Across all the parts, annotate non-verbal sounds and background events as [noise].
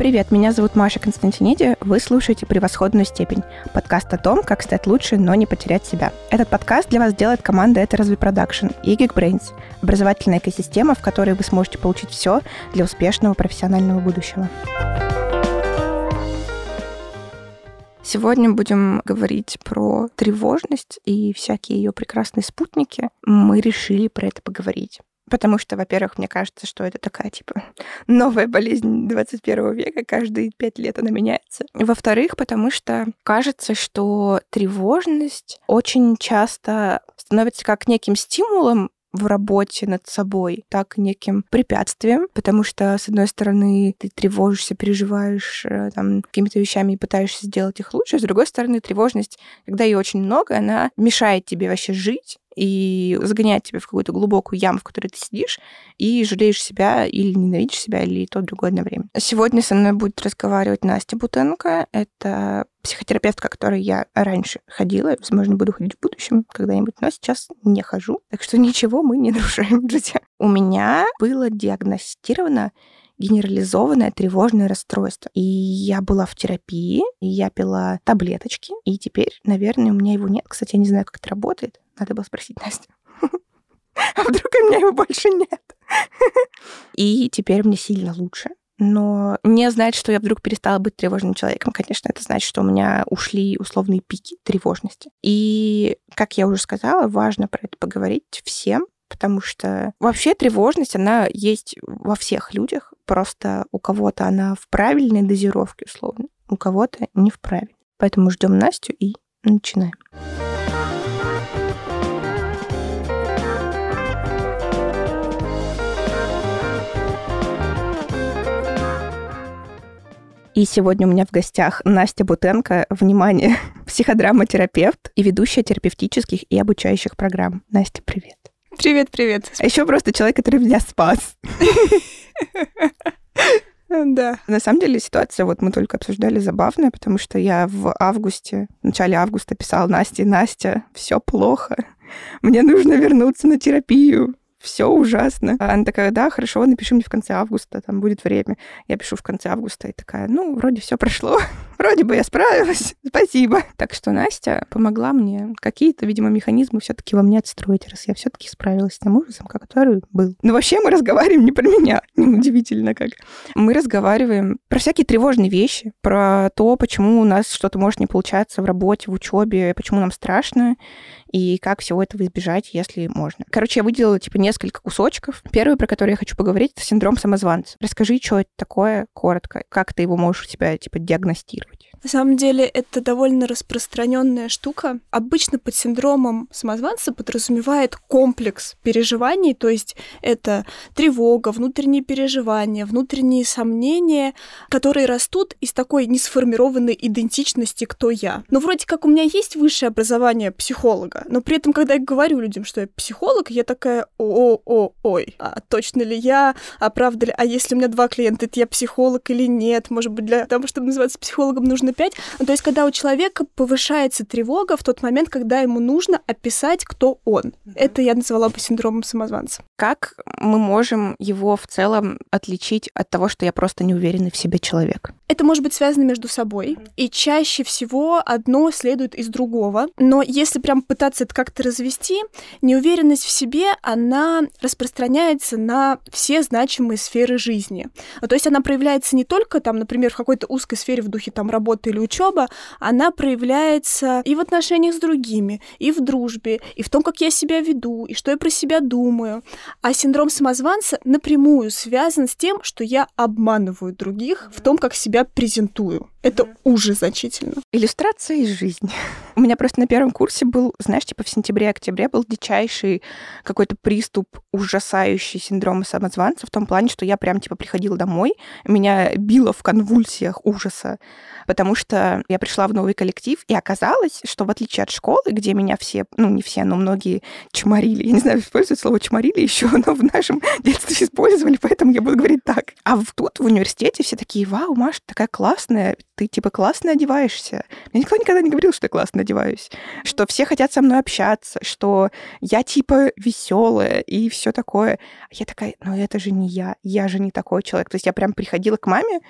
Привет, меня зовут Маша Константиниди. Вы слушаете «Превосходную степень» — подкаст о том, как стать лучше, но не потерять себя. Этот подкаст для вас делает команда «Это разве продакшн» и Geekbrains — образовательная экосистема, в которой вы сможете получить все для успешного профессионального будущего. Сегодня будем говорить про тревожность и всякие ее прекрасные спутники. Мы решили про это поговорить. Потому что, во-первых, мне кажется, что это такая, типа, новая болезнь 21 века, каждые пять лет она меняется. Во-вторых, потому что кажется, что тревожность очень часто становится как неким стимулом в работе над собой, так неким препятствием, потому что, с одной стороны, ты тревожишься, переживаешь э, там какими-то вещами и пытаешься сделать их лучше, с другой стороны, тревожность, когда ее очень много, она мешает тебе вообще жить, и загоняет тебя в какую-то глубокую яму, в которой ты сидишь, и жалеешь себя или ненавидишь себя, или то, другое одновременно. Сегодня со мной будет разговаривать Настя Бутенко. Это психотерапевтка, к которой я раньше ходила, возможно, буду ходить в будущем когда-нибудь, но сейчас не хожу. Так что ничего мы не нарушаем, [laughs] друзья. У меня было диагностировано генерализованное тревожное расстройство. И я была в терапии, и я пила таблеточки, и теперь, наверное, у меня его нет. Кстати, я не знаю, как это работает. Надо было спросить Настю. [laughs] А вдруг у меня его больше нет? [laughs] И теперь мне сильно лучше. Но не значит, что я вдруг перестала быть тревожным человеком. Конечно, это значит, что у меня ушли условные пики тревожности. И, как я уже сказала, важно про это поговорить всем, потому что вообще тревожность, она есть во всех людях, просто у кого-то она в правильной дозировке, условно, у кого-то не в правильной. Поэтому ждем Настю и начинаем. И сегодня у меня в гостях Настя Бутенко, внимание, [laughs] психодраматерапевт и ведущая терапевтических и обучающих программ. Настя, привет. Привет, привет. А еще просто человек, который меня спас. [laughs] Да. На самом деле ситуация, вот мы только обсуждали, забавная, потому что я в августе, в начале августа писала Насте, Настя, все плохо, мне нужно вернуться на терапию все ужасно. Она такая, да, хорошо, напиши мне в конце августа, там будет время. Я пишу в конце августа и такая, ну, вроде все прошло, [laughs] вроде бы я справилась, [laughs] спасибо. Так что Настя помогла мне какие-то, видимо, механизмы все-таки во мне отстроить, раз я все-таки справилась с тем ужасом, который был. Но вообще мы разговариваем не про меня, [laughs] удивительно как. Мы разговариваем про всякие тревожные вещи, про то, почему у нас что-то может не получаться в работе, в учебе, почему нам страшно, и как всего этого избежать, если можно. Короче, я выделила, типа, несколько кусочков. Первый, про который я хочу поговорить, это синдром самозванца. Расскажи, что это такое, коротко, как ты его можешь у себя, типа, диагностировать. На самом деле это довольно распространенная штука. Обычно под синдромом самозванца подразумевает комплекс переживаний, то есть это тревога, внутренние переживания, внутренние сомнения, которые растут из такой несформированной идентичности «кто я?». Но вроде как у меня есть высшее образование психолога, но при этом, когда я говорю людям, что я психолог, я такая «о-о-ой, а точно ли я? А правда ли? А если у меня два клиента, это я психолог или нет? Может быть, для того, чтобы называться психологом, нужно на 5. Ну, то есть, когда у человека повышается тревога в тот момент, когда ему нужно описать, кто он. Mm-hmm. Это я назвала бы синдромом самозванца. Как мы можем его в целом отличить от того, что я просто неуверенный в себе человек? Это может быть связано между собой, и чаще всего одно следует из другого. Но если прям пытаться это как-то развести, неуверенность в себе, она распространяется на все значимые сферы жизни. Ну, то есть она проявляется не только там, например, в какой-то узкой сфере в духе там работы работа или учеба, она проявляется и в отношениях с другими, и в дружбе, и в том, как я себя веду, и что я про себя думаю. А синдром самозванца напрямую связан с тем, что я обманываю других в том, как себя презентую. Это уже значительно. Иллюстрация из жизни. [laughs] У меня просто на первом курсе был, знаешь, типа в сентябре-октябре был дичайший какой-то приступ ужасающий синдрома самозванца в том плане, что я прям типа приходила домой, меня било в конвульсиях ужаса, потому что я пришла в новый коллектив, и оказалось, что в отличие от школы, где меня все, ну не все, но многие чморили, [laughs] я не знаю, используют слово чморили еще, [laughs] но в нашем детстве использовали, поэтому я буду говорить так. А тут в университете все такие, вау, Маша, такая классная, ты типа классно одеваешься. Мне никто никогда не говорил, что я классно надеваюсь, что все хотят со мной общаться, что я типа веселая и все такое. Я такая, ну это же не я, я же не такой человек. То есть я прям приходила к маме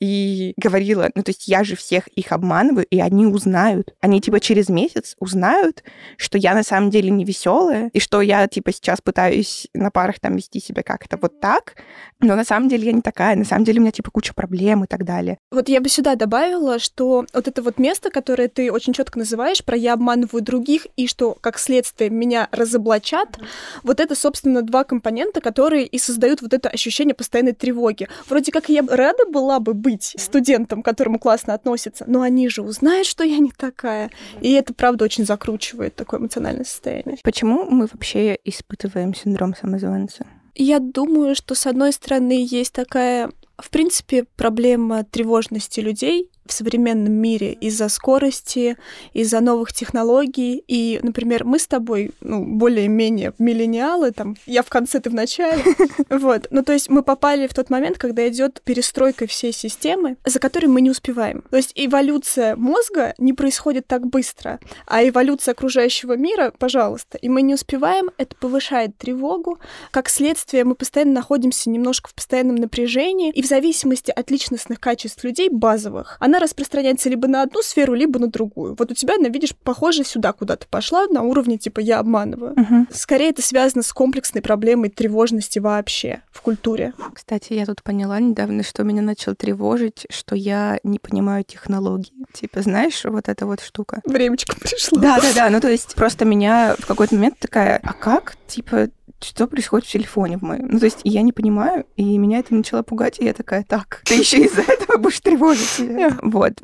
и говорила, ну то есть я же всех их обманываю, и они узнают. Они типа через месяц узнают, что я на самом деле не веселая, и что я типа сейчас пытаюсь на парах там вести себя как-то вот так, но на самом деле я не такая, на самом деле у меня типа куча проблем и так далее. Вот я бы сюда добавила, что вот это вот место, которое ты очень четко называешь, про я обманываю других, и что как следствие меня разоблачат, mm-hmm. вот это, собственно, два компонента, которые и создают вот это ощущение постоянной тревоги. Вроде как я рада была бы быть студентом, к которому классно относится, но они же узнают, что я не такая. И это, правда, очень закручивает такое эмоциональное состояние. Почему мы вообще испытываем синдром самозванца? Я думаю, что с одной стороны есть такая, в принципе, проблема тревожности людей, в современном мире из-за скорости, из-за новых технологий. И, например, мы с тобой, ну, более-менее миллениалы, там, я в конце, ты в начале. [laughs] Вот. Ну, то есть мы попали в тот момент, когда идет перестройка всей системы, за которой мы не успеваем. То есть эволюция мозга не происходит так быстро, а эволюция окружающего мира, пожалуйста, и мы не успеваем, это повышает тревогу. Как следствие, мы постоянно находимся немножко в постоянном напряжении, и в зависимости от личностных качеств людей базовых, она распространяется либо на одну сферу, либо на другую. Вот у тебя, она, видишь, похоже сюда куда-то пошла, на уровне типа я обманываю. Угу. Скорее это связано с комплексной проблемой тревожности вообще в культуре. Кстати, я тут поняла недавно, что меня начало тревожить, что я не понимаю технологии. Типа, знаешь, вот эта вот штука. Времечко пришло. Да, да, да. Ну, то есть просто меня в какой-то момент такая, а как, типа, что происходит в телефоне в моем. Ну, то есть я не понимаю, и меня это начало пугать, и я такая, так, ты еще из-за этого будешь тревожиться. Вот,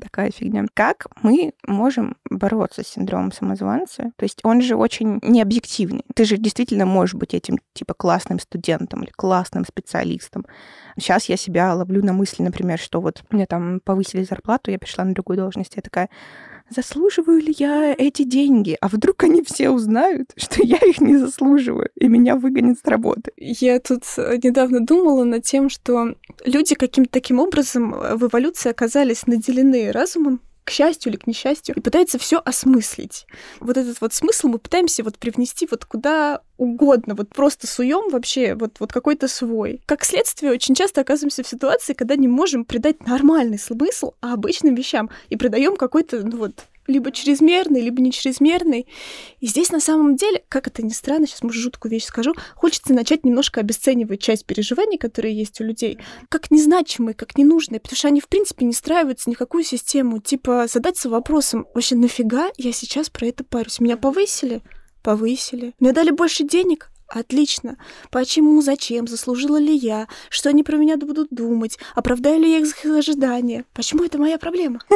такая фигня. Как мы можем бороться с синдромом самозванца? То есть он же очень необъективный. Ты же действительно можешь быть этим, типа, классным студентом или классным специалистом. Сейчас я себя ловлю на мысли, например, что вот мне там повысили зарплату, я пришла на другую должность, я такая, заслуживаю ли я эти деньги? А вдруг они все узнают, [laughs] что я их не заслуживаю, и меня выгонят с работы? Я тут э, недавно думала над тем, что люди каким-то таким образом э, в эволюции оказались наделены разумом, к счастью или к несчастью, и пытается все осмыслить. Вот этот вот смысл мы пытаемся вот привнести вот куда угодно, вот просто суем вообще вот, вот какой-то свой. Как следствие, очень часто оказываемся в ситуации, когда не можем придать нормальный смысл обычным вещам и придаем какой-то, ну вот, либо чрезмерный, либо не чрезмерный. И здесь на самом деле, как это ни странно, сейчас, может, жуткую вещь скажу, хочется начать немножко обесценивать часть переживаний, которые есть у людей, как незначимые, как ненужные, потому что они, в принципе, не встраиваются в никакую систему. Типа задаться вопросом, вообще нафига я сейчас про это парюсь? Меня повысили? Повысили. Мне дали больше денег? Отлично. Почему, зачем, заслужила ли я, что они про меня будут думать, оправдаю ли я их ожидания? Почему это моя проблема? [laughs]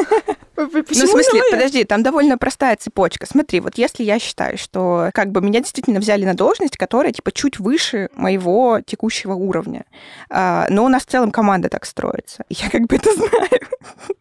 Ну, в смысле, подожди, там довольно простая цепочка. Смотри, вот если я считаю, что как бы меня действительно взяли на должность, которая типа чуть выше моего текущего уровня, а, но у нас в целом команда так строится, [laughs] я как бы это знаю.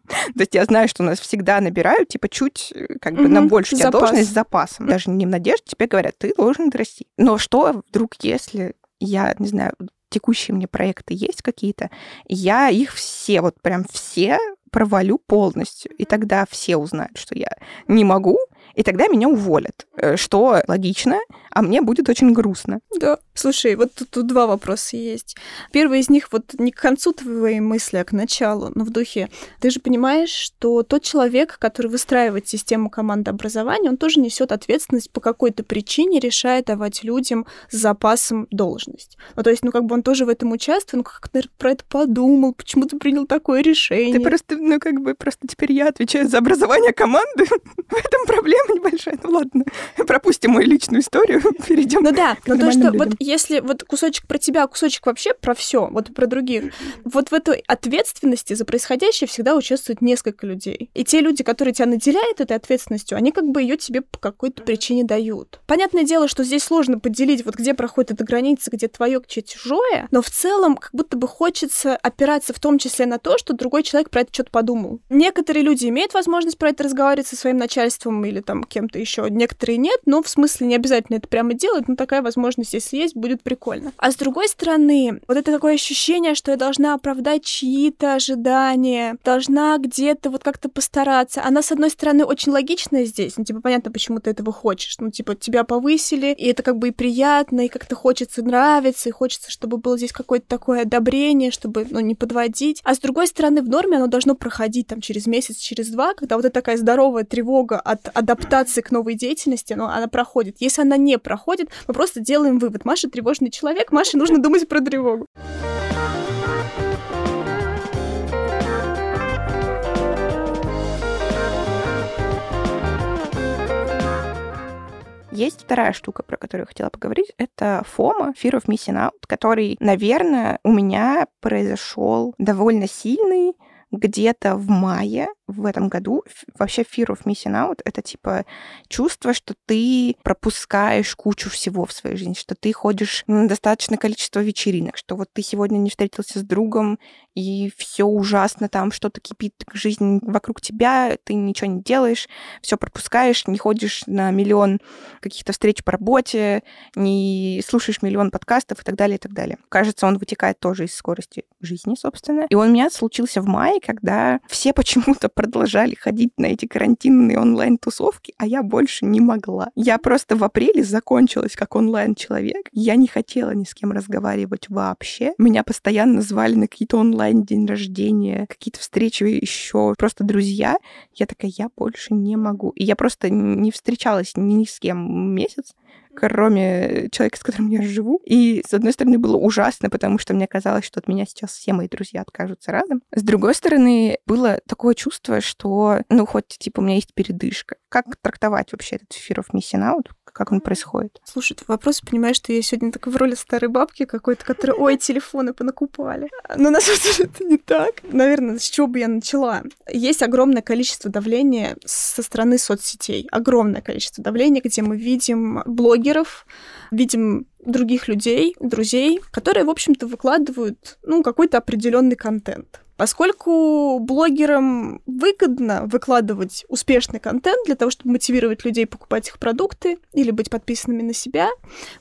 То есть я знаю, что у нас всегда набирают, типа, чуть как бы на большую тебя должность с запасом. Даже не в надежде, тебе говорят, ты должен расти. Но что вдруг, если я, не знаю, текущие мне проекты есть какие-то, я их все, вот прям все провалю полностью. И тогда все узнают, что я не могу, и тогда меня уволят, э, что логично, а мне будет очень грустно. Да. Слушай, вот тут, тут два вопроса есть. Первый из них вот не к концу твоей мысли, а к началу, но в духе. Ты же понимаешь, что тот человек, который выстраивает систему командообразования, он тоже несет ответственность по какой-то причине, решая давать людям с запасом должность. Ну, то есть, ну, как бы он тоже в этом участвует, ну, как, наверное, про это подумал, почему ты принял такое решение. Ты просто, ну, как бы, просто теперь я отвечаю за образование команды. [laughs] в этом проблема [laughs] небольшая. Ну, ладно, пропустим мою личную историю. [laughs] перейдем. Ну да, но то, что людям. вот если вот кусочек про тебя, кусочек вообще про все, вот про других, вот в этой ответственности за происходящее всегда участвует несколько людей. И те люди, которые тебя наделяют этой ответственностью, они как бы ее тебе по какой-то причине дают. Понятное дело, что здесь сложно поделить, вот где проходит эта граница, где твое, где чужое, но в целом как будто бы хочется опираться в том числе на то, что другой человек про это что-то подумал. Некоторые люди имеют возможность про это разговаривать со своим начальством или там кем-то еще, некоторые нет, но в смысле не обязательно это прямо делать, но такая возможность, если есть, будет прикольно. А с другой стороны, вот это такое ощущение, что я должна оправдать чьи-то ожидания, должна где-то вот как-то постараться. Она, с одной стороны, очень логичная здесь, ну, типа, понятно, почему ты этого хочешь. Ну, типа, тебя повысили, и это как бы и приятно, и как-то хочется нравиться, и хочется, чтобы было здесь какое-то такое одобрение, чтобы, ну, не подводить. А с другой стороны, в норме оно должно проходить там через месяц, через два, когда вот эта такая здоровая тревога от адаптации к новой деятельности, ну, она проходит. Если она не проходит, мы просто делаем вывод. Маша тревожный человек, Маше нужно думать про тревогу. Есть вторая штука, про которую я хотела поговорить. Это FOMO, Fear of Missing Out, который, наверное, у меня произошел довольно сильный где-то в мае в этом году вообще fear of missing out — это типа чувство, что ты пропускаешь кучу всего в своей жизни, что ты ходишь на достаточное количество вечеринок, что вот ты сегодня не встретился с другом, и все ужасно, там что-то кипит, жизнь вокруг тебя, ты ничего не делаешь, все пропускаешь, не ходишь на миллион каких-то встреч по работе, не слушаешь миллион подкастов и так далее, и так далее. Кажется, он вытекает тоже из скорости жизни, собственно. И он у меня случился в мае, когда все [laughs] почему-то продолжали ходить на эти карантинные онлайн-тусовки, а я больше не могла. Я просто в апреле закончилась как онлайн-человек. Я не хотела ни с кем разговаривать вообще. Меня постоянно звали на какие-то онлайн-день рождения, какие-то встречи еще, просто друзья. Я такая, я больше не могу. И я просто не встречалась ни с кем месяц кроме человека, с которым я живу. И, с одной стороны, было ужасно, потому что мне казалось, что от меня сейчас все мои друзья откажутся разом. С другой стороны, было такое чувство, что, ну, хоть, типа, у меня есть передышка. Как трактовать вообще этот fear of missing out? Как он происходит? Слушай, вопрос, понимаешь, что я сегодня так в роли старой бабки какой-то, которая, ой, [laughs] телефоны понакупали. Но на самом деле это не так. Наверное, с чего бы я начала? Есть огромное количество давления со стороны соцсетей. Огромное количество давления, где мы видим блогеров, видим других людей, друзей, которые, в общем-то, выкладывают, ну, какой-то определенный контент. Поскольку блогерам выгодно выкладывать успешный контент для того, чтобы мотивировать людей покупать их продукты или быть подписанными на себя,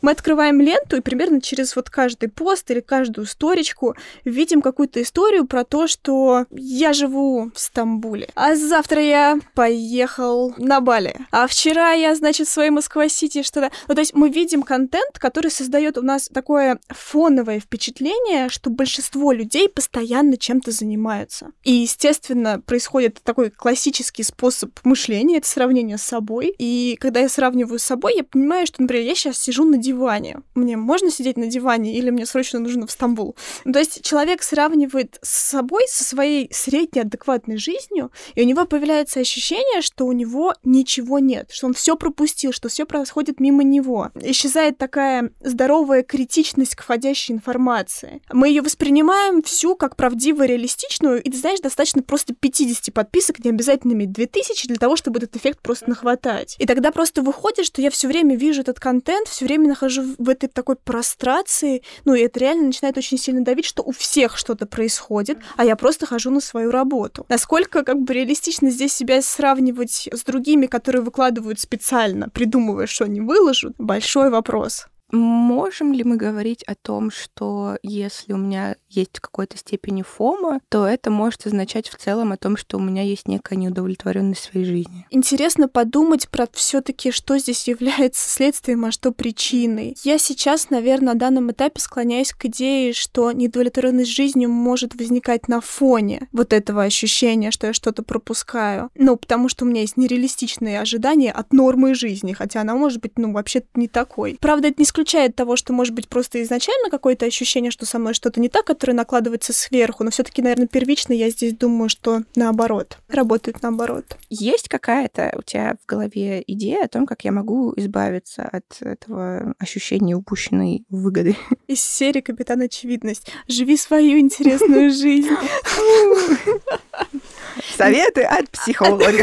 мы открываем ленту и примерно через вот каждый пост или каждую сторичку видим какую-то историю про то, что я живу в Стамбуле, а завтра я поехал на Бали, а вчера я, значит, в своей Москва-Сити что-то... Ну, то есть мы видим контент, который создает у нас такое фоновое впечатление, что большинство людей постоянно чем-то занимаются. И, естественно, происходит такой классический способ мышления, это сравнение с собой. И когда я сравниваю с собой, я понимаю, что, например, я сейчас сижу на диване. Мне можно сидеть на диване или мне срочно нужно в Стамбул? То есть человек сравнивает с собой, со своей средней адекватной жизнью, и у него появляется ощущение, что у него ничего нет, что он все пропустил, что все происходит мимо него. Исчезает такая здоровая критичность к входящей информации. Мы ее воспринимаем всю как реалистично реалистичную, и ты знаешь, достаточно просто 50 подписок, не обязательно иметь 2000 для того, чтобы этот эффект просто нахватать. И тогда просто выходит, что я все время вижу этот контент, все время нахожу в этой такой прострации, ну и это реально начинает очень сильно давить, что у всех что-то происходит, а я просто хожу на свою работу. Насколько как бы реалистично здесь себя сравнивать с другими, которые выкладывают специально, придумывая, что они выложат, большой вопрос. Можем ли мы говорить о том, что если у меня есть в какой-то степени фома, то это может означать в целом о том, что у меня есть некая неудовлетворенность своей жизни? Интересно подумать про все-таки, что здесь [laughs] является следствием, а что причиной. Я сейчас, наверное, на данном этапе склоняюсь к идее, что неудовлетворенность жизнью может возникать на фоне вот этого ощущения, что я что-то пропускаю. Ну, потому что у меня есть нереалистичные ожидания от нормы жизни, хотя она может быть, ну, вообще не такой. Правда, это не исключает того, что может быть просто изначально какое-то ощущение, что со мной что-то не так, которое накладывается сверху, но все-таки, наверное, первично я здесь думаю, что наоборот, работает наоборот. Есть какая-то у тебя в голове идея о том, как я могу избавиться от этого ощущения упущенной выгоды? [laughs] Из серии «Капитан Очевидность». Живи свою интересную жизнь. [laughs] Советы от психолога. [laughs]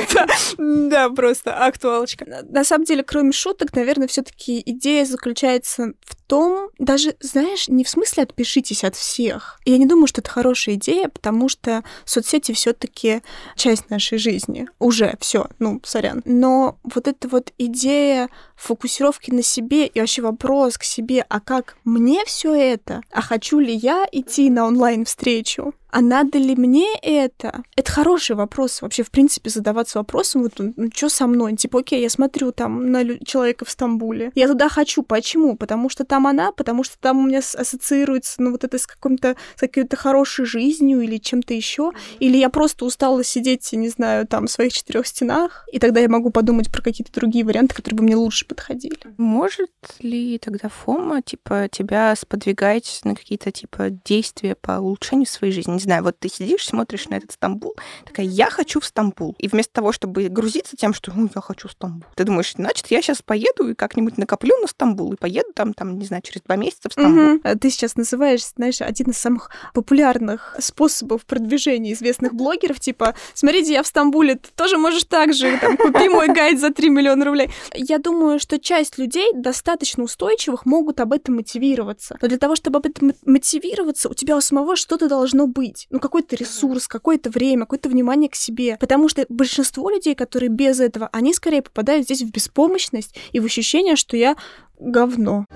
Да, просто актуалочка. На самом деле, кроме шуток, наверное, все-таки идея заключается в том, даже, знаешь, не в смысле отпишитесь от всех. Я не думаю, что это хорошая идея, потому что соцсети все-таки часть нашей жизни. Уже все, ну, сорян. Но вот эта вот идея фокусировки на себе и вообще вопрос к себе, а как мне все это? А хочу ли я идти на онлайн-встречу? а надо ли мне это? Это хороший вопрос вообще, в принципе, задаваться вопросом, вот, ну, что со мной? Типа, окей, я смотрю там на человека в Стамбуле, я туда хочу, почему? Потому что там она, потому что там у меня ассоциируется, ну, вот это с каким-то, с какой-то хорошей жизнью или чем-то еще, или я просто устала сидеть, не знаю, там, в своих четырех стенах, и тогда я могу подумать про какие-то другие варианты, которые бы мне лучше подходили. Может ли тогда Фома, типа, тебя сподвигать на какие-то, типа, действия по улучшению своей жизни? знаю, вот ты сидишь, смотришь на этот Стамбул, такая, я хочу в Стамбул. И вместо того, чтобы грузиться тем, что ну, я хочу в Стамбул, ты думаешь, значит, я сейчас поеду и как-нибудь накоплю на Стамбул и поеду там, там, не знаю, через два месяца в Стамбул. Угу. Ты сейчас называешь, знаешь, один из самых популярных способов продвижения известных блогеров, типа, смотрите, я в Стамбуле, ты тоже можешь так же, там, купи мой гайд за 3 миллиона рублей. Я думаю, что часть людей достаточно устойчивых могут об этом мотивироваться. Но для того, чтобы об этом мотивироваться, у тебя у самого что-то должно быть. Ну, какой-то ресурс, какое-то время, какое-то внимание к себе. Потому что большинство людей, которые без этого, они скорее попадают здесь в беспомощность и в ощущение, что я говно.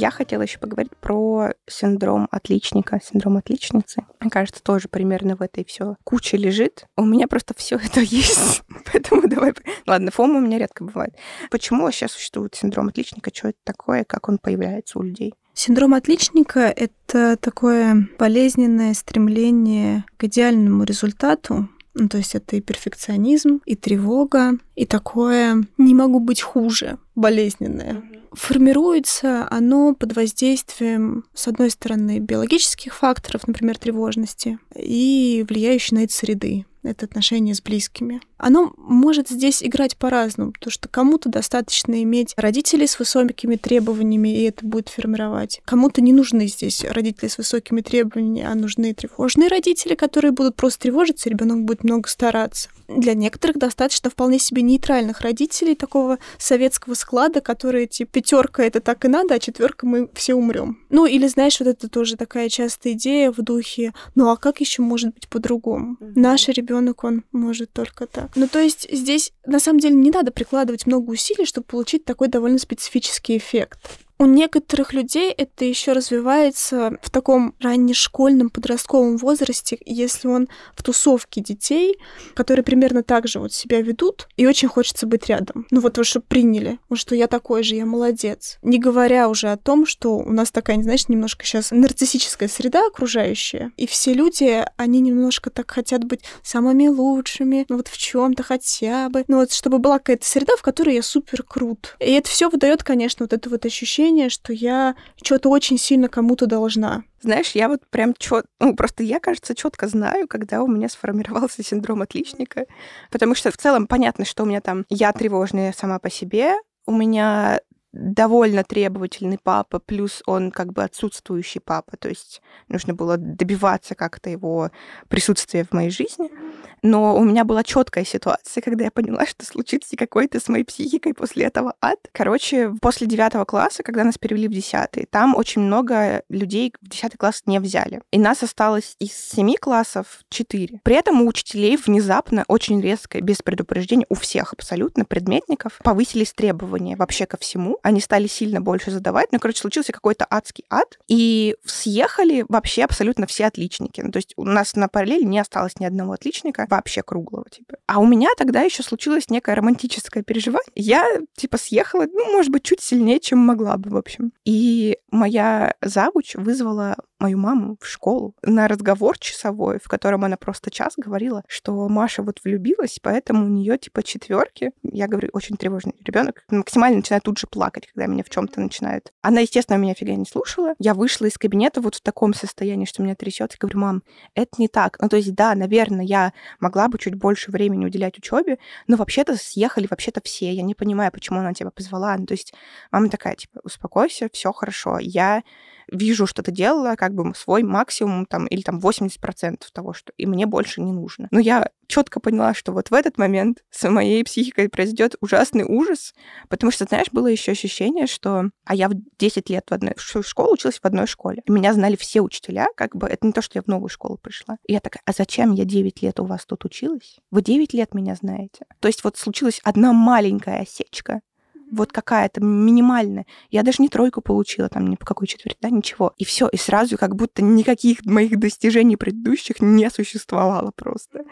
Я хотела еще поговорить про синдром отличника, синдром отличницы. Мне кажется, тоже примерно в этой все куче лежит. У меня просто все [laughs] это есть, [laughs] поэтому давай. Ладно, фома у меня редко бывает. Почему вообще существует синдром отличника? Что это такое? Как он появляется у людей? Синдром отличника — это такое болезненное стремление к идеальному результату, ну, то есть это и перфекционизм, и тревога, и такое «не могу быть хуже», болезненное. Формируется оно под воздействием, с одной стороны, биологических факторов, например, тревожности, и влияющей на это среды это отношения с близкими. Оно может здесь играть по-разному, потому что кому-то достаточно иметь родителей с высокими требованиями, и это будет формировать. Кому-то не нужны здесь родители с высокими требованиями, а нужны тревожные родители, которые будут просто тревожиться, ребенок будет много стараться. Для некоторых достаточно вполне себе нейтральных родителей такого советского склада, которые типа пятерка это так и надо, а четверка мы все умрем. Ну или знаешь, вот это тоже такая частая идея в духе, ну а как еще может быть по-другому? Mm-hmm. Наш ребенок он может только так. Ну то есть здесь на самом деле не надо прикладывать много усилий, чтобы получить такой довольно специфический эффект. У некоторых людей это еще развивается в таком раннешкольном подростковом возрасте, если он в тусовке детей, которые примерно так же вот себя ведут, и очень хочется быть рядом. Ну вот, чтобы приняли, что я такой же, я молодец. Не говоря уже о том, что у нас такая, знаешь, немножко сейчас нарциссическая среда окружающая, и все люди, они немножко так хотят быть самыми лучшими, ну вот в чем-то хотя бы. Ну вот, чтобы была какая-то среда, в которой я супер крут. И это все выдает, конечно, вот это вот ощущение ощущение, что я что-то очень сильно кому-то должна. Знаешь, я вот прям чё... Ну, просто я, кажется, четко знаю, когда у меня сформировался синдром отличника. Потому что в целом понятно, что у меня там... Я тревожная сама по себе, у меня довольно требовательный папа, плюс он как бы отсутствующий папа, то есть нужно было добиваться как-то его присутствия в моей жизни. Но у меня была четкая ситуация, когда я поняла, что случится какой-то с моей психикой после этого ад. Короче, после девятого класса, когда нас перевели в десятый, там очень много людей в десятый класс не взяли. И нас осталось из семи классов четыре. При этом у учителей внезапно, очень резко, без предупреждения, у всех абсолютно предметников повысились требования вообще ко всему. Они стали сильно больше задавать. Ну, короче, случился какой-то адский ад. И съехали вообще абсолютно все отличники. Ну, то есть у нас на параллели не осталось ни одного отличника вообще круглого, типа. А у меня тогда еще случилось некое романтическое переживание. Я, типа, съехала, ну, может быть, чуть сильнее, чем могла бы, в общем. И моя завуч вызвала мою маму в школу на разговор часовой, в котором она просто час говорила, что Маша вот влюбилась, поэтому у нее типа четверки. Я говорю, очень тревожный ребенок. Максимально начинает тут же плакать, когда меня в чем-то начинает. Она, естественно, меня фига не слушала. Я вышла из кабинета вот в таком состоянии, что меня трясет. И говорю, мам, это не так. Ну, то есть, да, наверное, я могла бы чуть больше времени уделять учебе, но вообще-то съехали вообще-то все. Я не понимаю, почему она тебя позвала. Ну, то есть, мама такая, типа, успокойся, все хорошо. Я вижу, что ты делала, как бы свой максимум там или там 80% того, что и мне больше не нужно. Но я четко поняла, что вот в этот момент с моей психикой произойдет ужасный ужас, потому что, знаешь, было еще ощущение, что... А я в 10 лет в одной школе училась в одной школе. И меня знали все учителя, как бы это не то, что я в новую школу пришла. И я такая, а зачем я 9 лет у вас тут училась? Вы 9 лет меня знаете. То есть вот случилась одна маленькая осечка, вот какая-то минимальная. Я даже не тройку получила, там ни по какой четверти, да, ничего. И все, и сразу как будто никаких моих достижений предыдущих не существовало просто.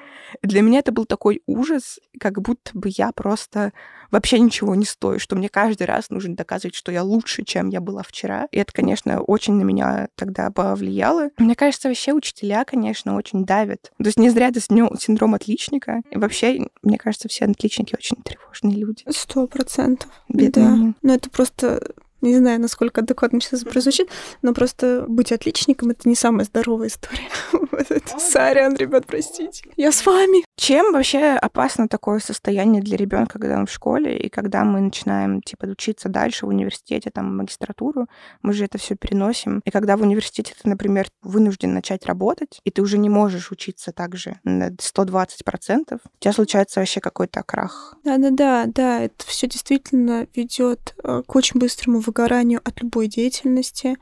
Для меня это был такой ужас, как будто бы я просто вообще ничего не стою, что мне каждый раз нужно доказывать, что я лучше, чем я была вчера. И это, конечно, очень на меня тогда повлияло. Мне кажется, вообще учителя, конечно, очень давят. То есть не зря это синдром отличника. И вообще, мне кажется, все отличники очень тревожные люди. Сто процентов. Да. Но это просто не знаю, насколько адекватно сейчас прозвучит, но просто быть отличником — это не самая здоровая история. [laughs] Сорян, ребят, простите. Я с вами. Чем вообще опасно такое состояние для ребенка, когда он в школе, и когда мы начинаем, типа, учиться дальше в университете, там, магистратуру, мы же это все переносим. И когда в университете ты, например, вынужден начать работать, и ты уже не можешь учиться так же на 120%, у тебя случается вообще какой-то крах. Да-да-да, да, это все действительно ведет э, к очень быстрому выгоранию от любой деятельности.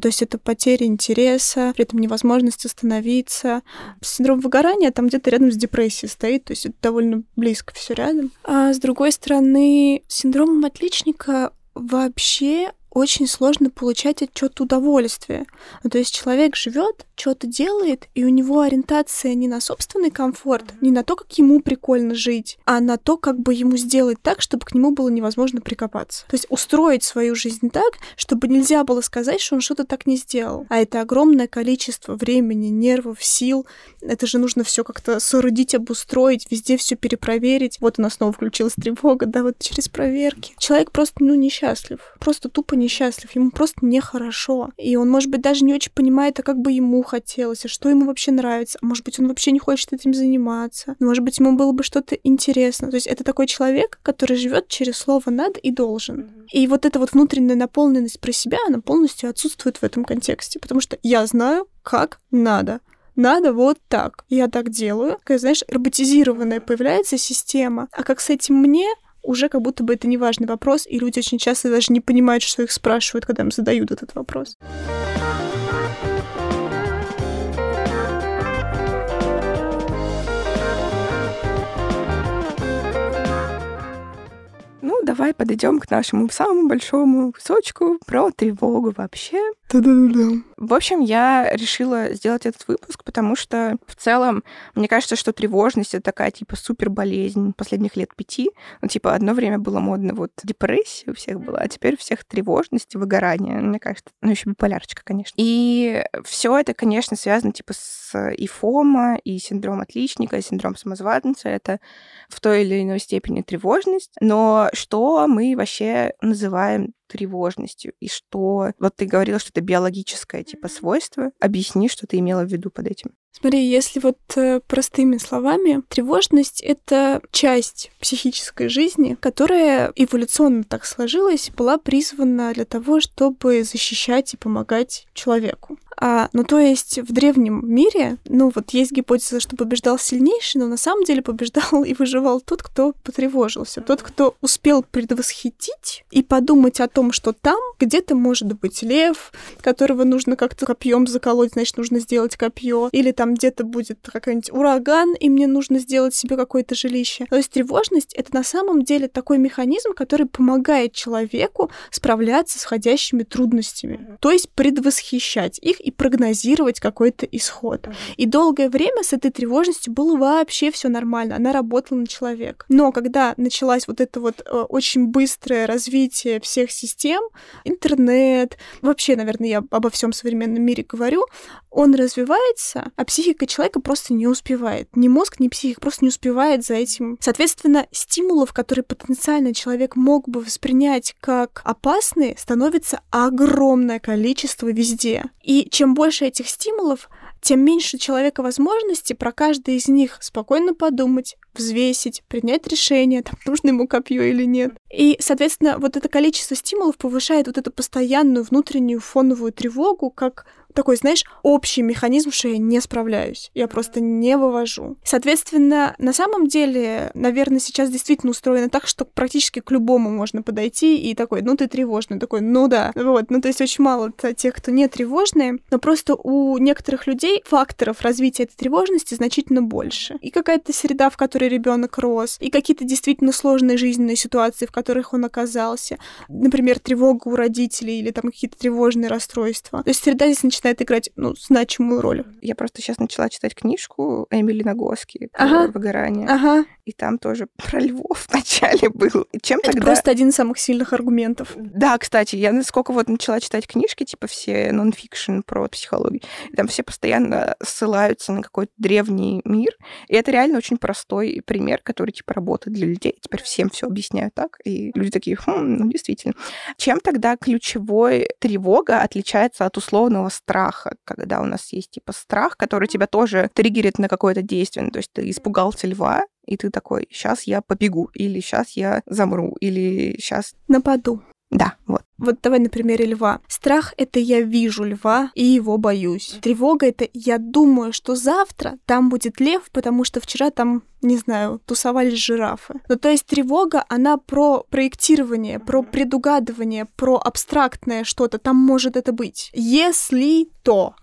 То есть это потеря интереса, при этом невозможность остановиться. Синдром выгорания там где-то рядом с депрессией стоит, то есть это довольно близко все рядом. А с другой стороны, синдромом отличника вообще очень сложно получать отчет удовольствия. Ну, то есть человек живет, что-то делает, и у него ориентация не на собственный комфорт, не на то, как ему прикольно жить, а на то, как бы ему сделать так, чтобы к нему было невозможно прикопаться. То есть устроить свою жизнь так, чтобы нельзя было сказать, что он что-то так не сделал. А это огромное количество времени, нервов, сил. Это же нужно все как-то соорудить, обустроить, везде все перепроверить. Вот у нас снова включилась тревога, да, вот через проверки. Человек просто, ну, несчастлив. Просто тупо несчастлив несчастлив, ему просто нехорошо. И он, может быть, даже не очень понимает, а как бы ему хотелось, а что ему вообще нравится. А может быть, он вообще не хочет этим заниматься. Может быть, ему было бы что-то интересно. То есть это такой человек, который живет через слово «надо» и «должен». И вот эта вот внутренняя наполненность про себя, она полностью отсутствует в этом контексте. Потому что я знаю, как надо надо вот так. Я так делаю. Такая, знаешь, роботизированная появляется система. А как с этим мне, уже как будто бы это не важный вопрос, и люди очень часто даже не понимают, что их спрашивают, когда им задают этот вопрос. Ну, давай подойдем к нашему самому большому кусочку про тревогу вообще. В общем, я решила сделать этот выпуск, потому что в целом мне кажется, что тревожность это такая типа супер болезнь последних лет пяти. Ну, типа, одно время было модно вот депрессия у всех была, а теперь у всех тревожность и выгорание. Мне кажется, ну, еще биполярочка, конечно. И все это, конечно, связано типа с и и синдром отличника, и синдром самозванца. Это в той или иной степени тревожность. Но что мы вообще называем тревожностью и что... Вот ты говорила, что это биологическое типа свойство. Объясни, что ты имела в виду под этим. Смотри, если вот э, простыми словами, тревожность — это часть психической жизни, которая эволюционно так сложилась, была призвана для того, чтобы защищать и помогать человеку. А, ну, то есть в древнем мире, ну, вот есть гипотеза, что побеждал сильнейший, но на самом деле побеждал [laughs] и выживал тот, кто потревожился, тот, кто успел предвосхитить и подумать о том, что там где-то может быть лев, которого нужно как-то копьем заколоть, значит, нужно сделать копье, или там где-то будет какой-нибудь ураган, и мне нужно сделать себе какое-то жилище. То есть тревожность — это на самом деле такой механизм, который помогает человеку справляться с входящими трудностями, то есть предвосхищать их и прогнозировать какой-то исход. И долгое время с этой тревожностью было вообще все нормально, она работала на человека. Но когда началась вот это вот э, очень быстрое развитие всех систем, интернет, вообще, наверное, я обо всем современном мире говорю, он развивается, а психика человека просто не успевает. Ни мозг, ни психика просто не успевает за этим. Соответственно, стимулов, которые потенциально человек мог бы воспринять как опасные, становится огромное количество везде. И чем больше этих стимулов, тем меньше человека возможности про каждый из них спокойно подумать, взвесить, принять решение, там, нужно ему копье или нет. И, соответственно, вот это количество стимулов повышает вот эту постоянную внутреннюю фоновую тревогу, как такой, знаешь, общий механизм, что я не справляюсь, я просто не вывожу. Соответственно, на самом деле, наверное, сейчас действительно устроено так, что практически к любому можно подойти и такой, ну ты тревожный, такой, ну да, вот, ну то есть очень мало тех, кто не тревожные, но просто у некоторых людей факторов развития этой тревожности значительно больше. И какая-то среда, в которой ребенок рос, и какие-то действительно сложные жизненные ситуации, в которых он оказался. Например, тревога у родителей или там какие-то тревожные расстройства. То есть среда здесь начинает играть, ну, значимую роль. Я просто сейчас начала читать книжку Эмили Нагоски ага. выгорание. Ага. И там тоже про львов вначале был. И чем Это тогда... просто один из самых сильных аргументов. Да, кстати, я насколько вот начала читать книжки, типа все нон-фикшн про психологию, там все постоянно ссылаются на какой-то древний мир. И это реально очень простой пример, который, типа, работает для людей. Теперь всем все объясняю так. И люди такие, хм, ну, действительно. Чем тогда ключевой тревога отличается от условного страха? когда у нас есть типа страх, который тебя тоже триггерит на какое-то действие. Ну, то есть ты испугался льва, и ты такой, сейчас я побегу, или сейчас я замру, или сейчас... Нападу. Да, вот. Вот давай на примере льва. Страх — это я вижу льва и его боюсь. Тревога — это я думаю, что завтра там будет лев, потому что вчера там, не знаю, тусовались жирафы. Ну, то есть тревога, она про проектирование, про предугадывание, про абстрактное что-то. Там может это быть. Если то.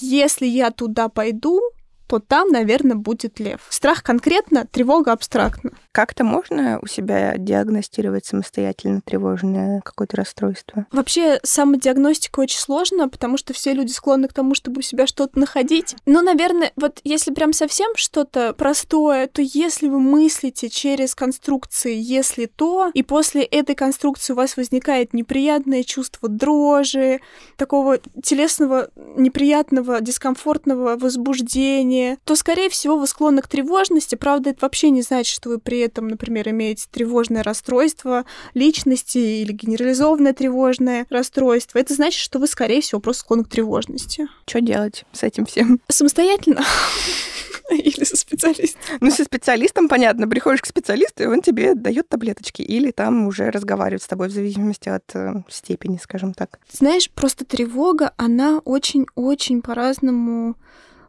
Если я туда пойду, то там, наверное, будет лев. Страх конкретно, тревога абстрактно. Как-то можно у себя диагностировать самостоятельно тревожное какое-то расстройство? Вообще, самодиагностика очень сложно, потому что все люди склонны к тому, чтобы у себя что-то находить. Но, наверное, вот если прям совсем что-то простое, то если вы мыслите через конструкции «если то», и после этой конструкции у вас возникает неприятное чувство дрожи, такого телесного неприятного, дискомфортного возбуждения, то, скорее всего, вы склонны к тревожности. Правда, это вообще не значит, что вы при этом, например, имеете тревожное расстройство личности или генерализованное тревожное расстройство. Это значит, что вы, скорее всего, просто склонны к тревожности. Что делать с этим всем? Самостоятельно. [laughs] Или со специалистом? Ну, со специалистом, понятно. Приходишь к специалисту, и он тебе дает таблеточки. Или там уже разговаривает с тобой в зависимости от э, степени, скажем так. Знаешь, просто тревога, она очень-очень по-разному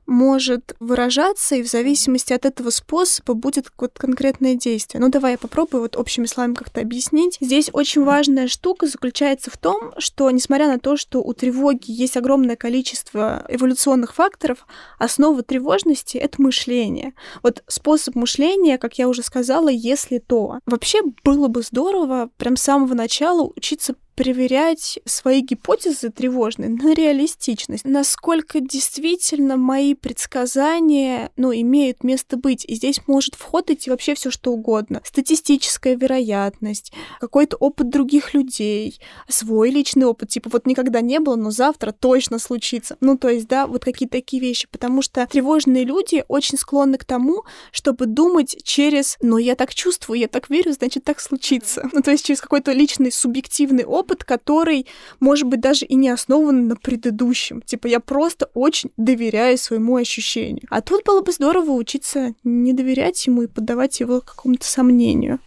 может выражаться, и в зависимости от этого способа будет вот конкретное действие. Ну, давай я попробую вот общими словами как-то объяснить. Здесь очень важная штука заключается в том, что, несмотря на то, что у тревоги есть огромное количество эволюционных факторов, основа тревожности — это мышление. Вот способ мышления, как я уже сказала, если то. Вообще было бы здорово прям с самого начала учиться проверять свои гипотезы тревожные на реалистичность, насколько действительно мои предсказания, ну, имеют место быть. И здесь может вход идти вообще все что угодно. Статистическая вероятность, какой-то опыт других людей, свой личный опыт, типа вот никогда не было, но завтра точно случится. Ну, то есть, да, вот какие-то такие вещи, потому что тревожные люди очень склонны к тому, чтобы думать через, ну, я так чувствую, я так верю, значит, так случится. Ну, то есть через какой-то личный субъективный опыт, опыт, который, может быть, даже и не основан на предыдущем. Типа, я просто очень доверяю своему ощущению. А тут было бы здорово учиться не доверять ему и поддавать его какому-то сомнению.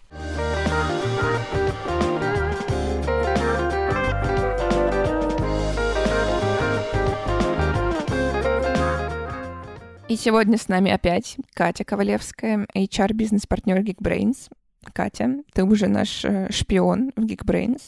И сегодня с нами опять Катя Ковалевская, HR-бизнес-партнер Geekbrains. Катя, ты уже наш э, шпион в Geekbrains.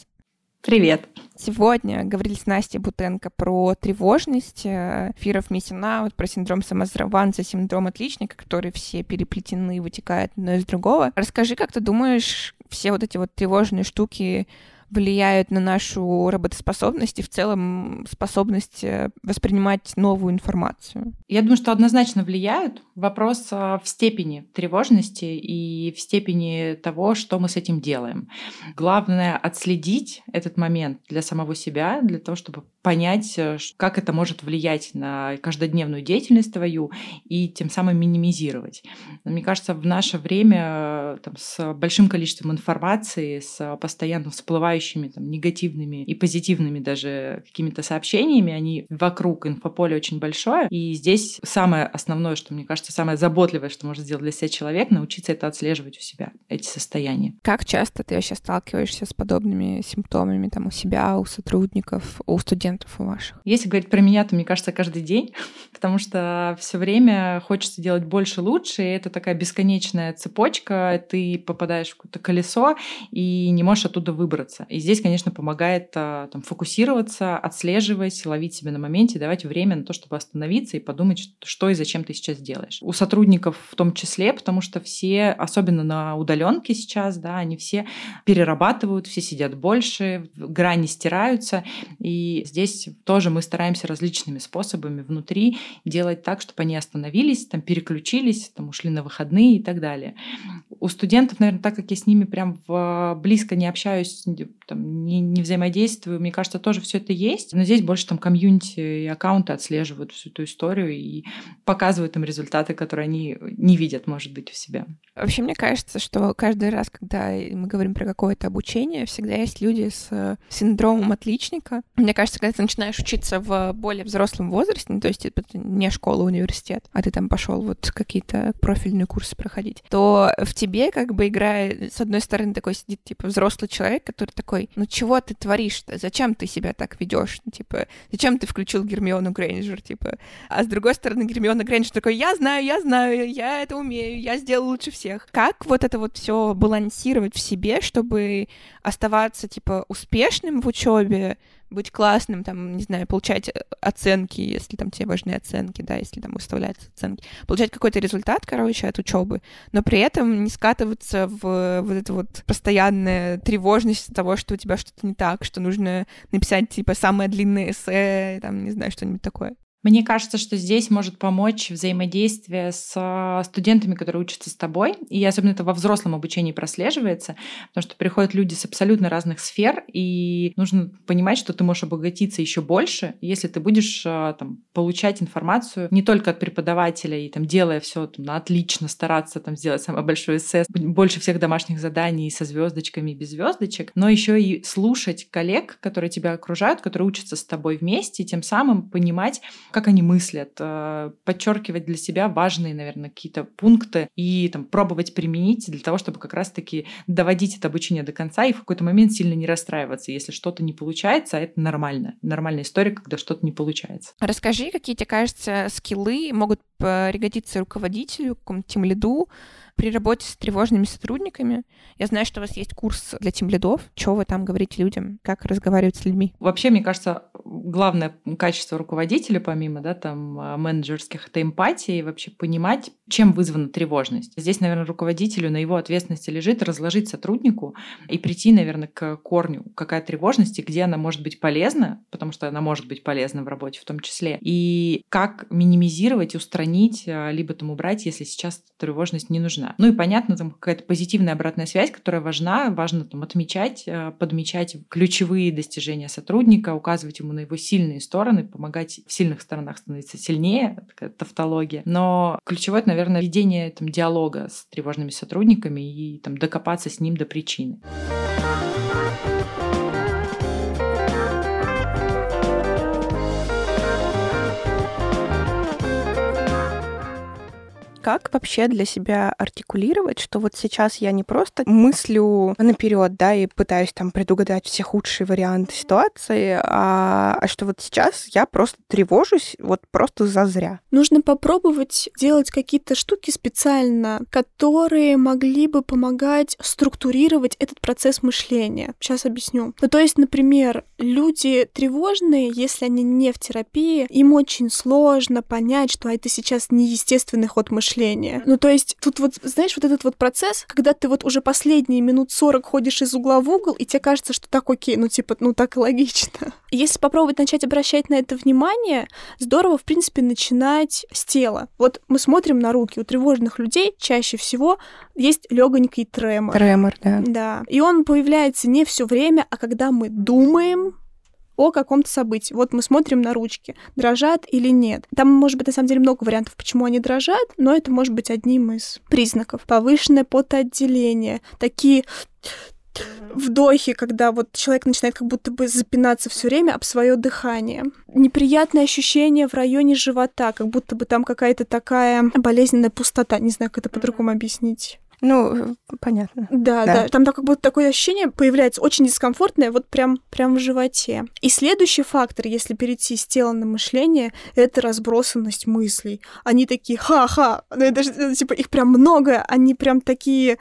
Привет. Сегодня говорили с Настей Бутенко про тревожность, of missing out, про синдром самозванца, синдром отличника, которые все переплетены, вытекают одно из другого. Расскажи, как ты думаешь, все вот эти вот тревожные штуки влияют на нашу работоспособность и в целом способность э, воспринимать новую информацию? Я думаю, что однозначно влияют. Вопрос э, в степени тревожности и в степени того, что мы с этим делаем. Главное отследить этот момент для самого себя, для того, чтобы понять, э, как это может влиять на каждодневную деятельность твою и тем самым минимизировать. Мне кажется, в наше время там, с большим количеством информации, с постоянно всплывающими окружающими там, негативными и позитивными даже какими-то сообщениями. Они вокруг инфополя очень большое. И здесь самое основное, что мне кажется, самое заботливое, что может сделать для себя человек, научиться это отслеживать у себя, эти состояния. Как часто ты вообще сталкиваешься с подобными симптомами там, у себя, у сотрудников, у студентов у ваших? Если говорить про меня, то мне кажется, каждый день, [laughs] потому что все время хочется делать больше, лучше, и это такая бесконечная цепочка, ты попадаешь в какое-то колесо и не можешь оттуда выбраться. И здесь, конечно, помогает а, там, фокусироваться, отслеживать, ловить себя на моменте, давать время на то, чтобы остановиться и подумать, что и зачем ты сейчас делаешь. У сотрудников в том числе, потому что все, особенно на удаленке сейчас, да, они все перерабатывают, все сидят больше, грани стираются, и здесь тоже мы стараемся различными способами внутри делать так, чтобы они остановились, там переключились, там ушли на выходные и так далее. У студентов, наверное, так как я с ними прям в, близко не общаюсь, там, не, не взаимодействую, мне кажется, тоже все это есть. Но здесь больше там комьюнити и аккаунты отслеживают всю эту историю и показывают им результаты, которые они не видят, может быть, у себя. Вообще, мне кажется, что каждый раз, когда мы говорим про какое-то обучение, всегда есть люди с синдромом отличника. Мне кажется, когда ты начинаешь учиться в более взрослом возрасте, ну, то есть это не школа, университет, а ты там пошел вот какие-то профильные курсы проходить, то в тебе как бы играет, с одной стороны, такой сидит, типа, взрослый человек, который такой, ну чего ты творишь-то? Зачем ты себя так ведешь? Ну, типа, зачем ты включил Гермиону Грейнджер, типа? А с другой стороны, Гермиона Грейнджер такой, я знаю, я знаю, я это умею, я сделал лучше всех. Как вот это вот все балансировать в себе, чтобы оставаться, типа, успешным в учебе, быть классным, там, не знаю, получать э, оценки, если там тебе важны оценки, да, если там выставляются оценки, получать какой-то результат, короче, от учебы, но при этом не скатываться в вот эту вот постоянная тревожность того, что у тебя что-то не так, что нужно написать, типа, самое длинное эссе, там, не знаю, что-нибудь такое. Мне кажется, что здесь может помочь взаимодействие с а, студентами, которые учатся с тобой. И особенно это во взрослом обучении прослеживается, потому что приходят люди с абсолютно разных сфер, и нужно понимать, что ты можешь обогатиться еще больше, если ты будешь а, там, получать информацию не только от преподавателя и там, делая все там, отлично, стараться там, сделать самое большое эссе, больше всех домашних заданий со звездочками и без звездочек, но еще и слушать коллег, которые тебя окружают, которые учатся с тобой вместе, и тем самым понимать, как они мыслят, э, подчеркивать для себя важные, наверное, какие-то пункты и там, пробовать применить для того, чтобы как раз-таки доводить это обучение до конца и в какой-то момент сильно не расстраиваться, если что-то не получается, а это нормально. Нормальная история, когда что-то не получается. Расскажи, какие тебе кажется скиллы могут пригодиться руководителю, какому-то тем лиду, при работе с тревожными сотрудниками. Я знаю, что у вас есть курс для тем лидов. Что вы там говорите людям? Как разговаривать с людьми? Вообще, мне кажется, главное качество руководителя, помимо да, там, а, менеджерских, это эмпатия и вообще понимать, чем вызвана тревожность. Здесь, наверное, руководителю на его ответственности лежит разложить сотруднику и прийти, наверное, к корню, какая тревожность и где она может быть полезна, потому что она может быть полезна в работе в том числе, и как минимизировать, устранить, а, либо там убрать, если сейчас тревожность не нужна. Ну и понятно, там какая-то позитивная обратная связь, которая важна. Важно там отмечать, э, подмечать ключевые достижения сотрудника, указывать ему на его сильные стороны, помогать в сильных сторонах становиться сильнее, такая тавтология. Но ключевое, это, наверное, ведение там, диалога с тревожными сотрудниками и там, докопаться с ним до причины. Как вообще для себя артикулировать, что вот сейчас я не просто мыслю наперед, да, и пытаюсь там предугадать все худшие варианты ситуации, а, а что вот сейчас я просто тревожусь вот просто зазря. Нужно попробовать делать какие-то штуки специально, которые могли бы помогать структурировать этот процесс мышления. Сейчас объясню. Ну, то есть, например, люди тревожные, если они не в терапии, им очень сложно понять, что это сейчас неестественный ход мышления мышления. Ну, то есть тут вот, знаешь, вот этот вот процесс, когда ты вот уже последние минут 40 ходишь из угла в угол, и тебе кажется, что так окей, ну, типа, ну, так логично. [laughs] Если попробовать начать обращать на это внимание, здорово, в принципе, начинать с тела. Вот мы смотрим на руки. У тревожных людей чаще всего есть легонький тремор. Тремор, да. Да. И он появляется не все время, а когда мы думаем, о каком-то событии. Вот мы смотрим на ручки, дрожат или нет. Там может быть на самом деле много вариантов, почему они дрожат, но это может быть одним из признаков. Повышенное потоотделение, такие вдохи, когда вот человек начинает как будто бы запинаться все время об свое дыхание. Неприятное ощущение в районе живота, как будто бы там какая-то такая болезненная пустота. Не знаю, как это по-другому объяснить. Ну, понятно. Да, да, да. Там так, как будто такое ощущение появляется очень дискомфортное, вот прям, прям в животе. И следующий фактор, если перейти с тела на мышление, это разбросанность мыслей. Они такие, ха-ха, ну, это, это, типа их прям много, они прям такие Э,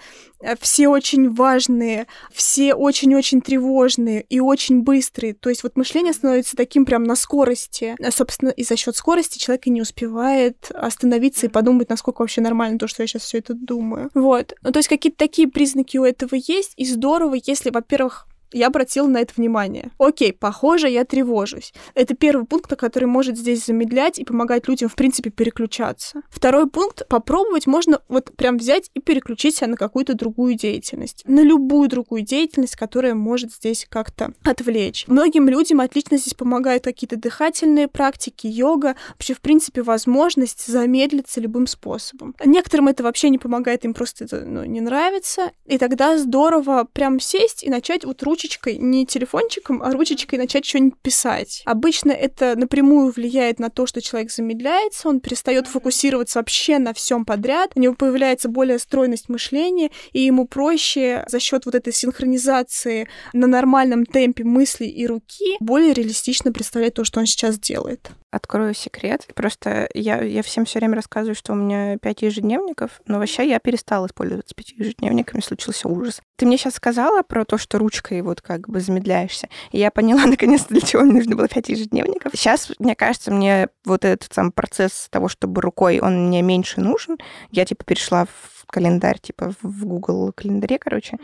все очень важные, все очень-очень тревожные и очень быстрые. То есть вот мышление становится таким прям на скорости. А, собственно, и за счет скорости человек и не успевает остановиться и подумать, насколько вообще нормально то, что я сейчас все это думаю. Вот. Ну, то есть какие-то такие признаки у этого есть, и здорово, если, во-первых, я обратила на это внимание. Окей, похоже, я тревожусь. Это первый пункт, который может здесь замедлять и помогать людям, в принципе, переключаться. Второй пункт — попробовать можно вот прям взять и переключить себя на какую-то другую деятельность. На любую другую деятельность, которая может здесь как-то отвлечь. Многим людям отлично здесь помогают какие-то дыхательные практики, йога, вообще, в принципе, возможность замедлиться любым способом. Некоторым это вообще не помогает, им просто это ну, не нравится. И тогда здорово прям сесть и начать вот ручкой ручечкой, не телефончиком, а ручечкой начать что-нибудь писать. Обычно это напрямую влияет на то, что человек замедляется, он перестает фокусироваться вообще на всем подряд, у него появляется более стройность мышления, и ему проще за счет вот этой синхронизации на нормальном темпе мысли и руки более реалистично представлять то, что он сейчас делает открою секрет. Просто я, я всем все время рассказываю, что у меня пять ежедневников, но вообще я перестала использоваться пяти ежедневниками, случился ужас. Ты мне сейчас сказала про то, что ручкой вот как бы замедляешься, и я поняла [laughs] наконец-то, для чего мне нужно было пять ежедневников. Сейчас, мне кажется, мне вот этот сам процесс того, чтобы рукой, он мне меньше нужен. Я, типа, перешла в календарь, типа, в Google календаре, короче,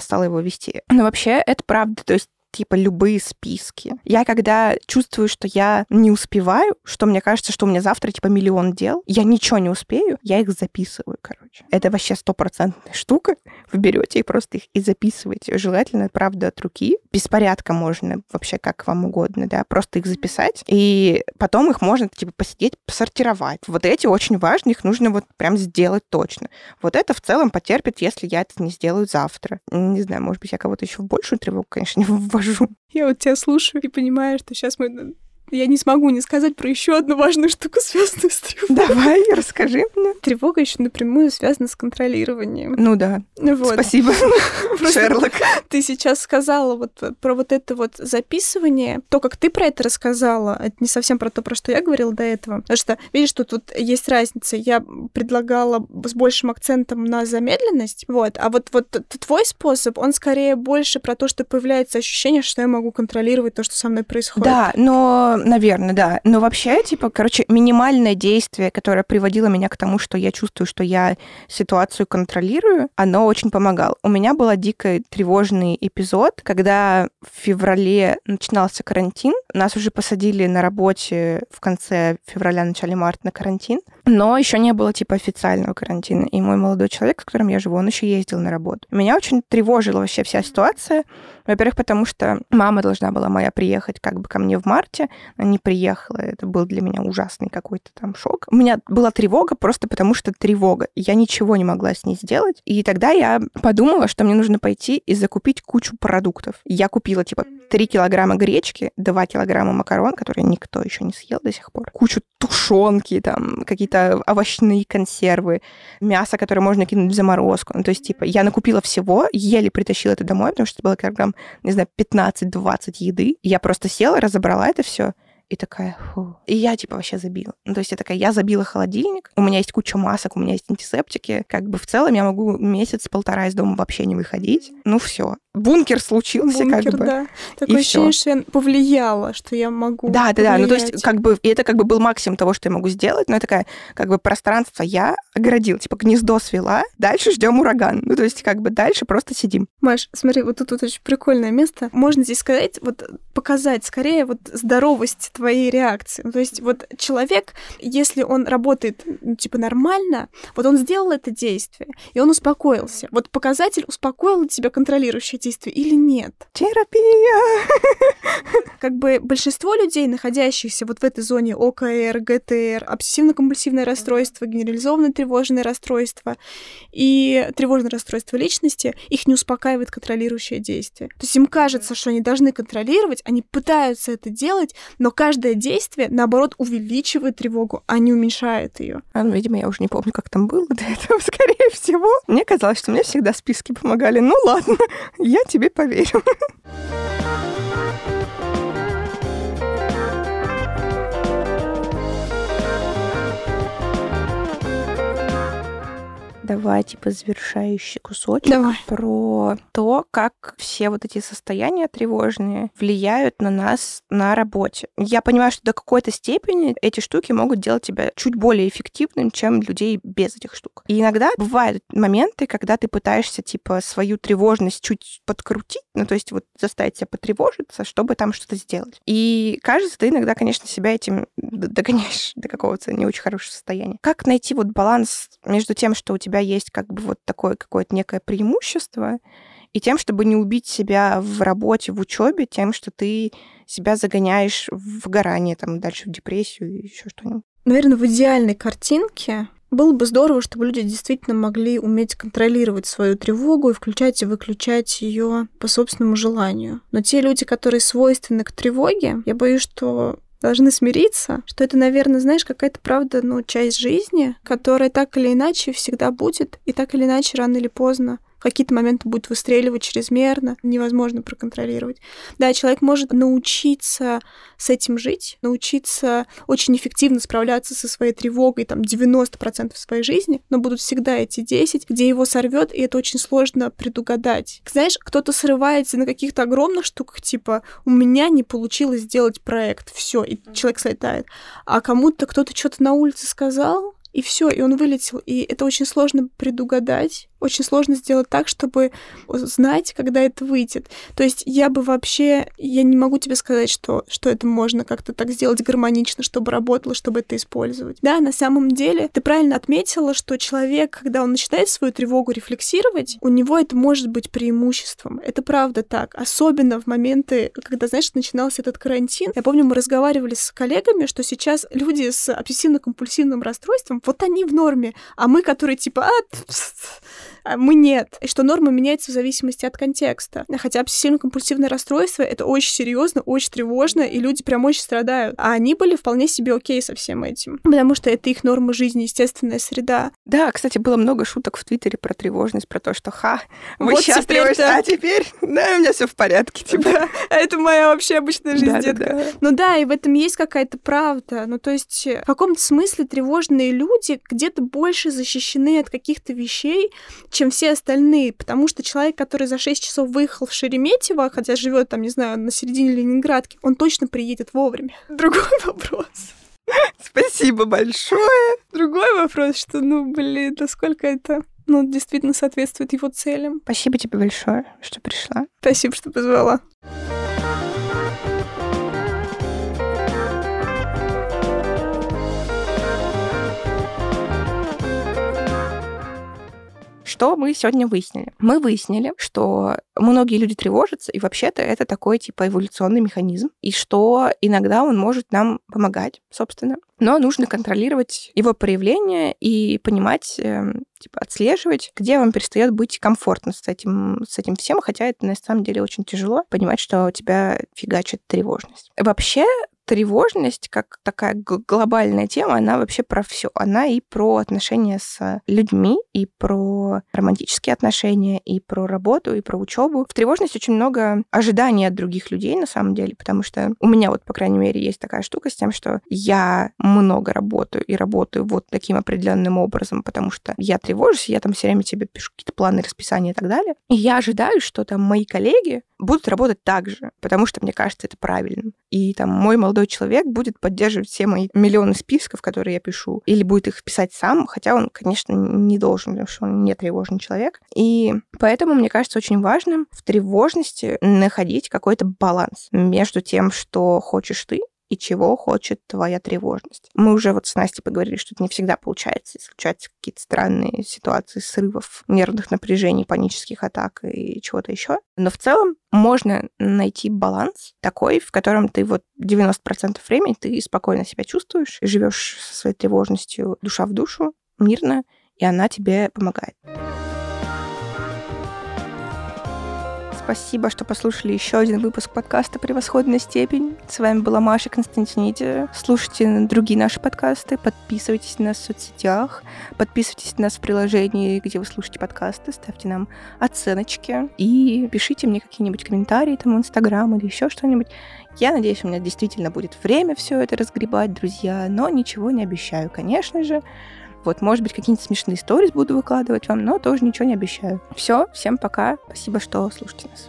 стала его вести. Но вообще это правда. То есть типа любые списки. Я когда чувствую, что я не успеваю, что мне кажется, что у меня завтра типа миллион дел, я ничего не успею, я их записываю, короче. Это вообще стопроцентная штука. Вы берете и просто их и записываете. Желательно, правда, от руки. Беспорядка можно вообще как вам угодно, да, просто их записать. И потом их можно типа посидеть, посортировать. Вот эти очень важны, их нужно вот прям сделать точно. Вот это в целом потерпит, если я это не сделаю завтра. Не знаю, может быть, я кого-то еще в большую тревогу, конечно, [laughs] не ввожу нахожу. [laughs] Я вот тебя слушаю и понимаю, что сейчас мы я не смогу не сказать про еще одну важную штуку, [laughs] связанную с тревогой. Давай, расскажи мне. [laughs] Тревога еще напрямую связана с контролированием. Ну да. Вот. Спасибо, [laughs] Шерлок. Ты сейчас сказала вот про вот это вот записывание. То, как ты про это рассказала, это не совсем про то, про что я говорила до этого. Потому что, видишь, тут вот есть разница. Я предлагала с большим акцентом на замедленность, вот, а вот, вот твой способ, он скорее больше про то, что появляется ощущение, что я могу контролировать то, что со мной происходит. Да, но наверное, да. Но вообще, типа, короче, минимальное действие, которое приводило меня к тому, что я чувствую, что я ситуацию контролирую, оно очень помогало. У меня был дико тревожный эпизод, когда в феврале начинался карантин. Нас уже посадили на работе в конце февраля, начале марта на карантин. Но еще не было типа официального карантина. И мой молодой человек, с которым я живу, он еще ездил на работу. Меня очень тревожила вообще вся ситуация. Во-первых, потому что мама должна была моя приехать как бы ко мне в марте, она не приехала. Это был для меня ужасный какой-то там шок. У меня была тревога просто потому, что тревога. Я ничего не могла с ней сделать. И тогда я подумала, что мне нужно пойти и закупить кучу продуктов. Я купила типа 3 килограмма гречки, 2 килограмма макарон, которые никто еще не съел до сих пор, кучу тушенки, там, какие-то овощные консервы, мясо, которое можно кинуть в заморозку. Ну, то есть, типа, я накупила всего, еле притащила это домой, потому что это было килограмм, не знаю, 15-20 еды. Я просто села, разобрала это все и такая, фу. И я, типа, вообще забила. Ну, то есть я такая, я забила холодильник, у меня есть куча масок, у меня есть антисептики. Как бы в целом я могу месяц-полтора из дома вообще не выходить. Ну, все бункер случился, бункер, как бы. Да. Такое ощущение, что я повлияла, что я могу. Да, да, да. Ну, то есть, как бы, и это как бы был максимум того, что я могу сделать, но это такая, как бы, пространство я оградил, типа, гнездо свела, дальше ждем ураган. Ну, то есть, как бы, дальше просто сидим. Маш, смотри, вот тут вот очень прикольное место. Можно здесь сказать, вот, показать скорее вот здоровость твоей реакции. Ну, то есть, вот человек, если он работает, ну, типа, нормально, вот он сделал это действие, и он успокоился. Вот показатель успокоил тебя контролирующее действие или нет. Терапия! [laughs] Как бы большинство людей, находящихся вот в этой зоне ОКР, ГТР, обсессивно-компульсивное расстройство, генерализованное тревожное расстройство и тревожное расстройство личности, их не успокаивает контролирующее действие. То есть им кажется, что они должны контролировать, они пытаются это делать, но каждое действие, наоборот, увеличивает тревогу, а не уменьшает ее. А, ну, видимо, я уже не помню, как там было до этого, [laughs] скорее всего. Мне казалось, что мне всегда списки помогали. Ну ладно, я тебе поверю. [laughs] Давай, типа, завершающий кусочек Давай. про то, как все вот эти состояния тревожные влияют на нас на работе. Я понимаю, что до какой-то степени эти штуки могут делать тебя чуть более эффективным, чем людей без этих штук. И иногда бывают моменты, когда ты пытаешься, типа, свою тревожность чуть подкрутить, ну, то есть вот заставить себя потревожиться, чтобы там что-то сделать. И кажется, ты иногда, конечно, себя этим догоняешь до какого-то не очень хорошего состояния. Как найти вот баланс между тем, что у тебя есть как бы вот такое какое-то некое преимущество, и тем, чтобы не убить себя в работе, в учебе, тем, что ты себя загоняешь в выгорание, там, дальше в депрессию и еще что-нибудь. Наверное, в идеальной картинке было бы здорово, чтобы люди действительно могли уметь контролировать свою тревогу и включать и выключать ее по собственному желанию. Но те люди, которые свойственны к тревоге, я боюсь, что должны смириться, что это, наверное, знаешь, какая-то правда, ну, часть жизни, которая так или иначе всегда будет, и так или иначе рано или поздно какие-то моменты будет выстреливать чрезмерно, невозможно проконтролировать. Да, человек может научиться с этим жить, научиться очень эффективно справляться со своей тревогой, там, 90% своей жизни, но будут всегда эти 10, где его сорвет, и это очень сложно предугадать. Знаешь, кто-то срывается на каких-то огромных штуках, типа, у меня не получилось сделать проект, все, и человек слетает. А кому-то кто-то что-то на улице сказал, и все, и он вылетел. И это очень сложно предугадать очень сложно сделать так, чтобы знать, когда это выйдет. То есть я бы вообще, я не могу тебе сказать, что, что это можно как-то так сделать гармонично, чтобы работало, чтобы это использовать. Да, на самом деле, ты правильно отметила, что человек, когда он начинает свою тревогу рефлексировать, у него это может быть преимуществом. Это правда так. Особенно в моменты, когда, знаешь, начинался этот карантин. Я помню, мы разговаривали с коллегами, что сейчас люди с обсессивно-компульсивным расстройством, вот они в норме, а мы, которые типа, а, мы нет. И что норма меняется в зависимости от контекста. Хотя обсессивно-компульсивное расстройство — это очень серьезно, очень тревожно, и люди прям очень страдают. А они были вполне себе окей со всем этим. Потому что это их норма жизни, естественная среда. Да, кстати, было много шуток в Твиттере про тревожность, про то, что ха, вы вот сейчас тревожитесь, а теперь, да, у меня все в порядке. Типа. Да, это моя вообще обычная жизнь, да, детка. Да, да. Ну да, и в этом есть какая-то правда. Ну то есть в каком-то смысле тревожные люди где-то больше защищены от каких-то вещей, чем все остальные, потому что человек, который за 6 часов выехал в Шереметьево, хотя живет там, не знаю, на середине Ленинградки, он точно приедет вовремя. [laughs] Другой вопрос. [laughs] Спасибо большое. Другой вопрос, что, ну, блин, насколько это ну, действительно соответствует его целям. Спасибо тебе большое, что пришла. Спасибо, что позвала. Что мы сегодня выяснили? Мы выяснили, что многие люди тревожатся, и вообще-то это такой типа эволюционный механизм, и что иногда он может нам помогать, собственно. Но нужно контролировать его проявление и понимать, эм, типа, отслеживать, где вам перестает быть комфортно с этим, с этим всем, хотя это на самом деле очень тяжело понимать, что у тебя фигачит тревожность. Вообще, тревожность, как такая глобальная тема, она вообще про все. Она и про отношения с людьми, и про романтические отношения, и про работу, и про учебу. В тревожности очень много ожиданий от других людей, на самом деле, потому что у меня вот, по крайней мере, есть такая штука с тем, что я много работаю и работаю вот таким определенным образом, потому что я тревожусь, я там все время тебе пишу какие-то планы, расписания и так далее. И я ожидаю, что там мои коллеги будут работать так же, потому что мне кажется это правильным. И там мой молодой человек будет поддерживать все мои миллионы списков, которые я пишу, или будет их писать сам, хотя он, конечно, не должен, потому что он не тревожный человек. И поэтому, мне кажется, очень важным в тревожности находить какой-то баланс между тем, что хочешь ты, и чего хочет твоя тревожность. Мы уже вот с Настей поговорили, что это не всегда получается, случаются какие-то странные ситуации срывов, нервных напряжений, панических атак и чего-то еще. Но в целом можно найти баланс такой, в котором ты вот 90% времени ты спокойно себя чувствуешь, живешь со своей тревожностью душа в душу, мирно, и она тебе помогает. Спасибо, что послушали еще один выпуск подкаста «Превосходная степень». С вами была Маша Константиниди. Слушайте другие наши подкасты, подписывайтесь на нас в соцсетях, подписывайтесь на нас в приложении, где вы слушаете подкасты, ставьте нам оценочки и пишите мне какие-нибудь комментарии там в Инстаграм или еще что-нибудь. Я надеюсь, у меня действительно будет время все это разгребать, друзья, но ничего не обещаю, конечно же. Вот, может быть, какие-нибудь смешные истории буду выкладывать вам, но тоже ничего не обещаю. Все, всем пока. Спасибо, что слушаете нас.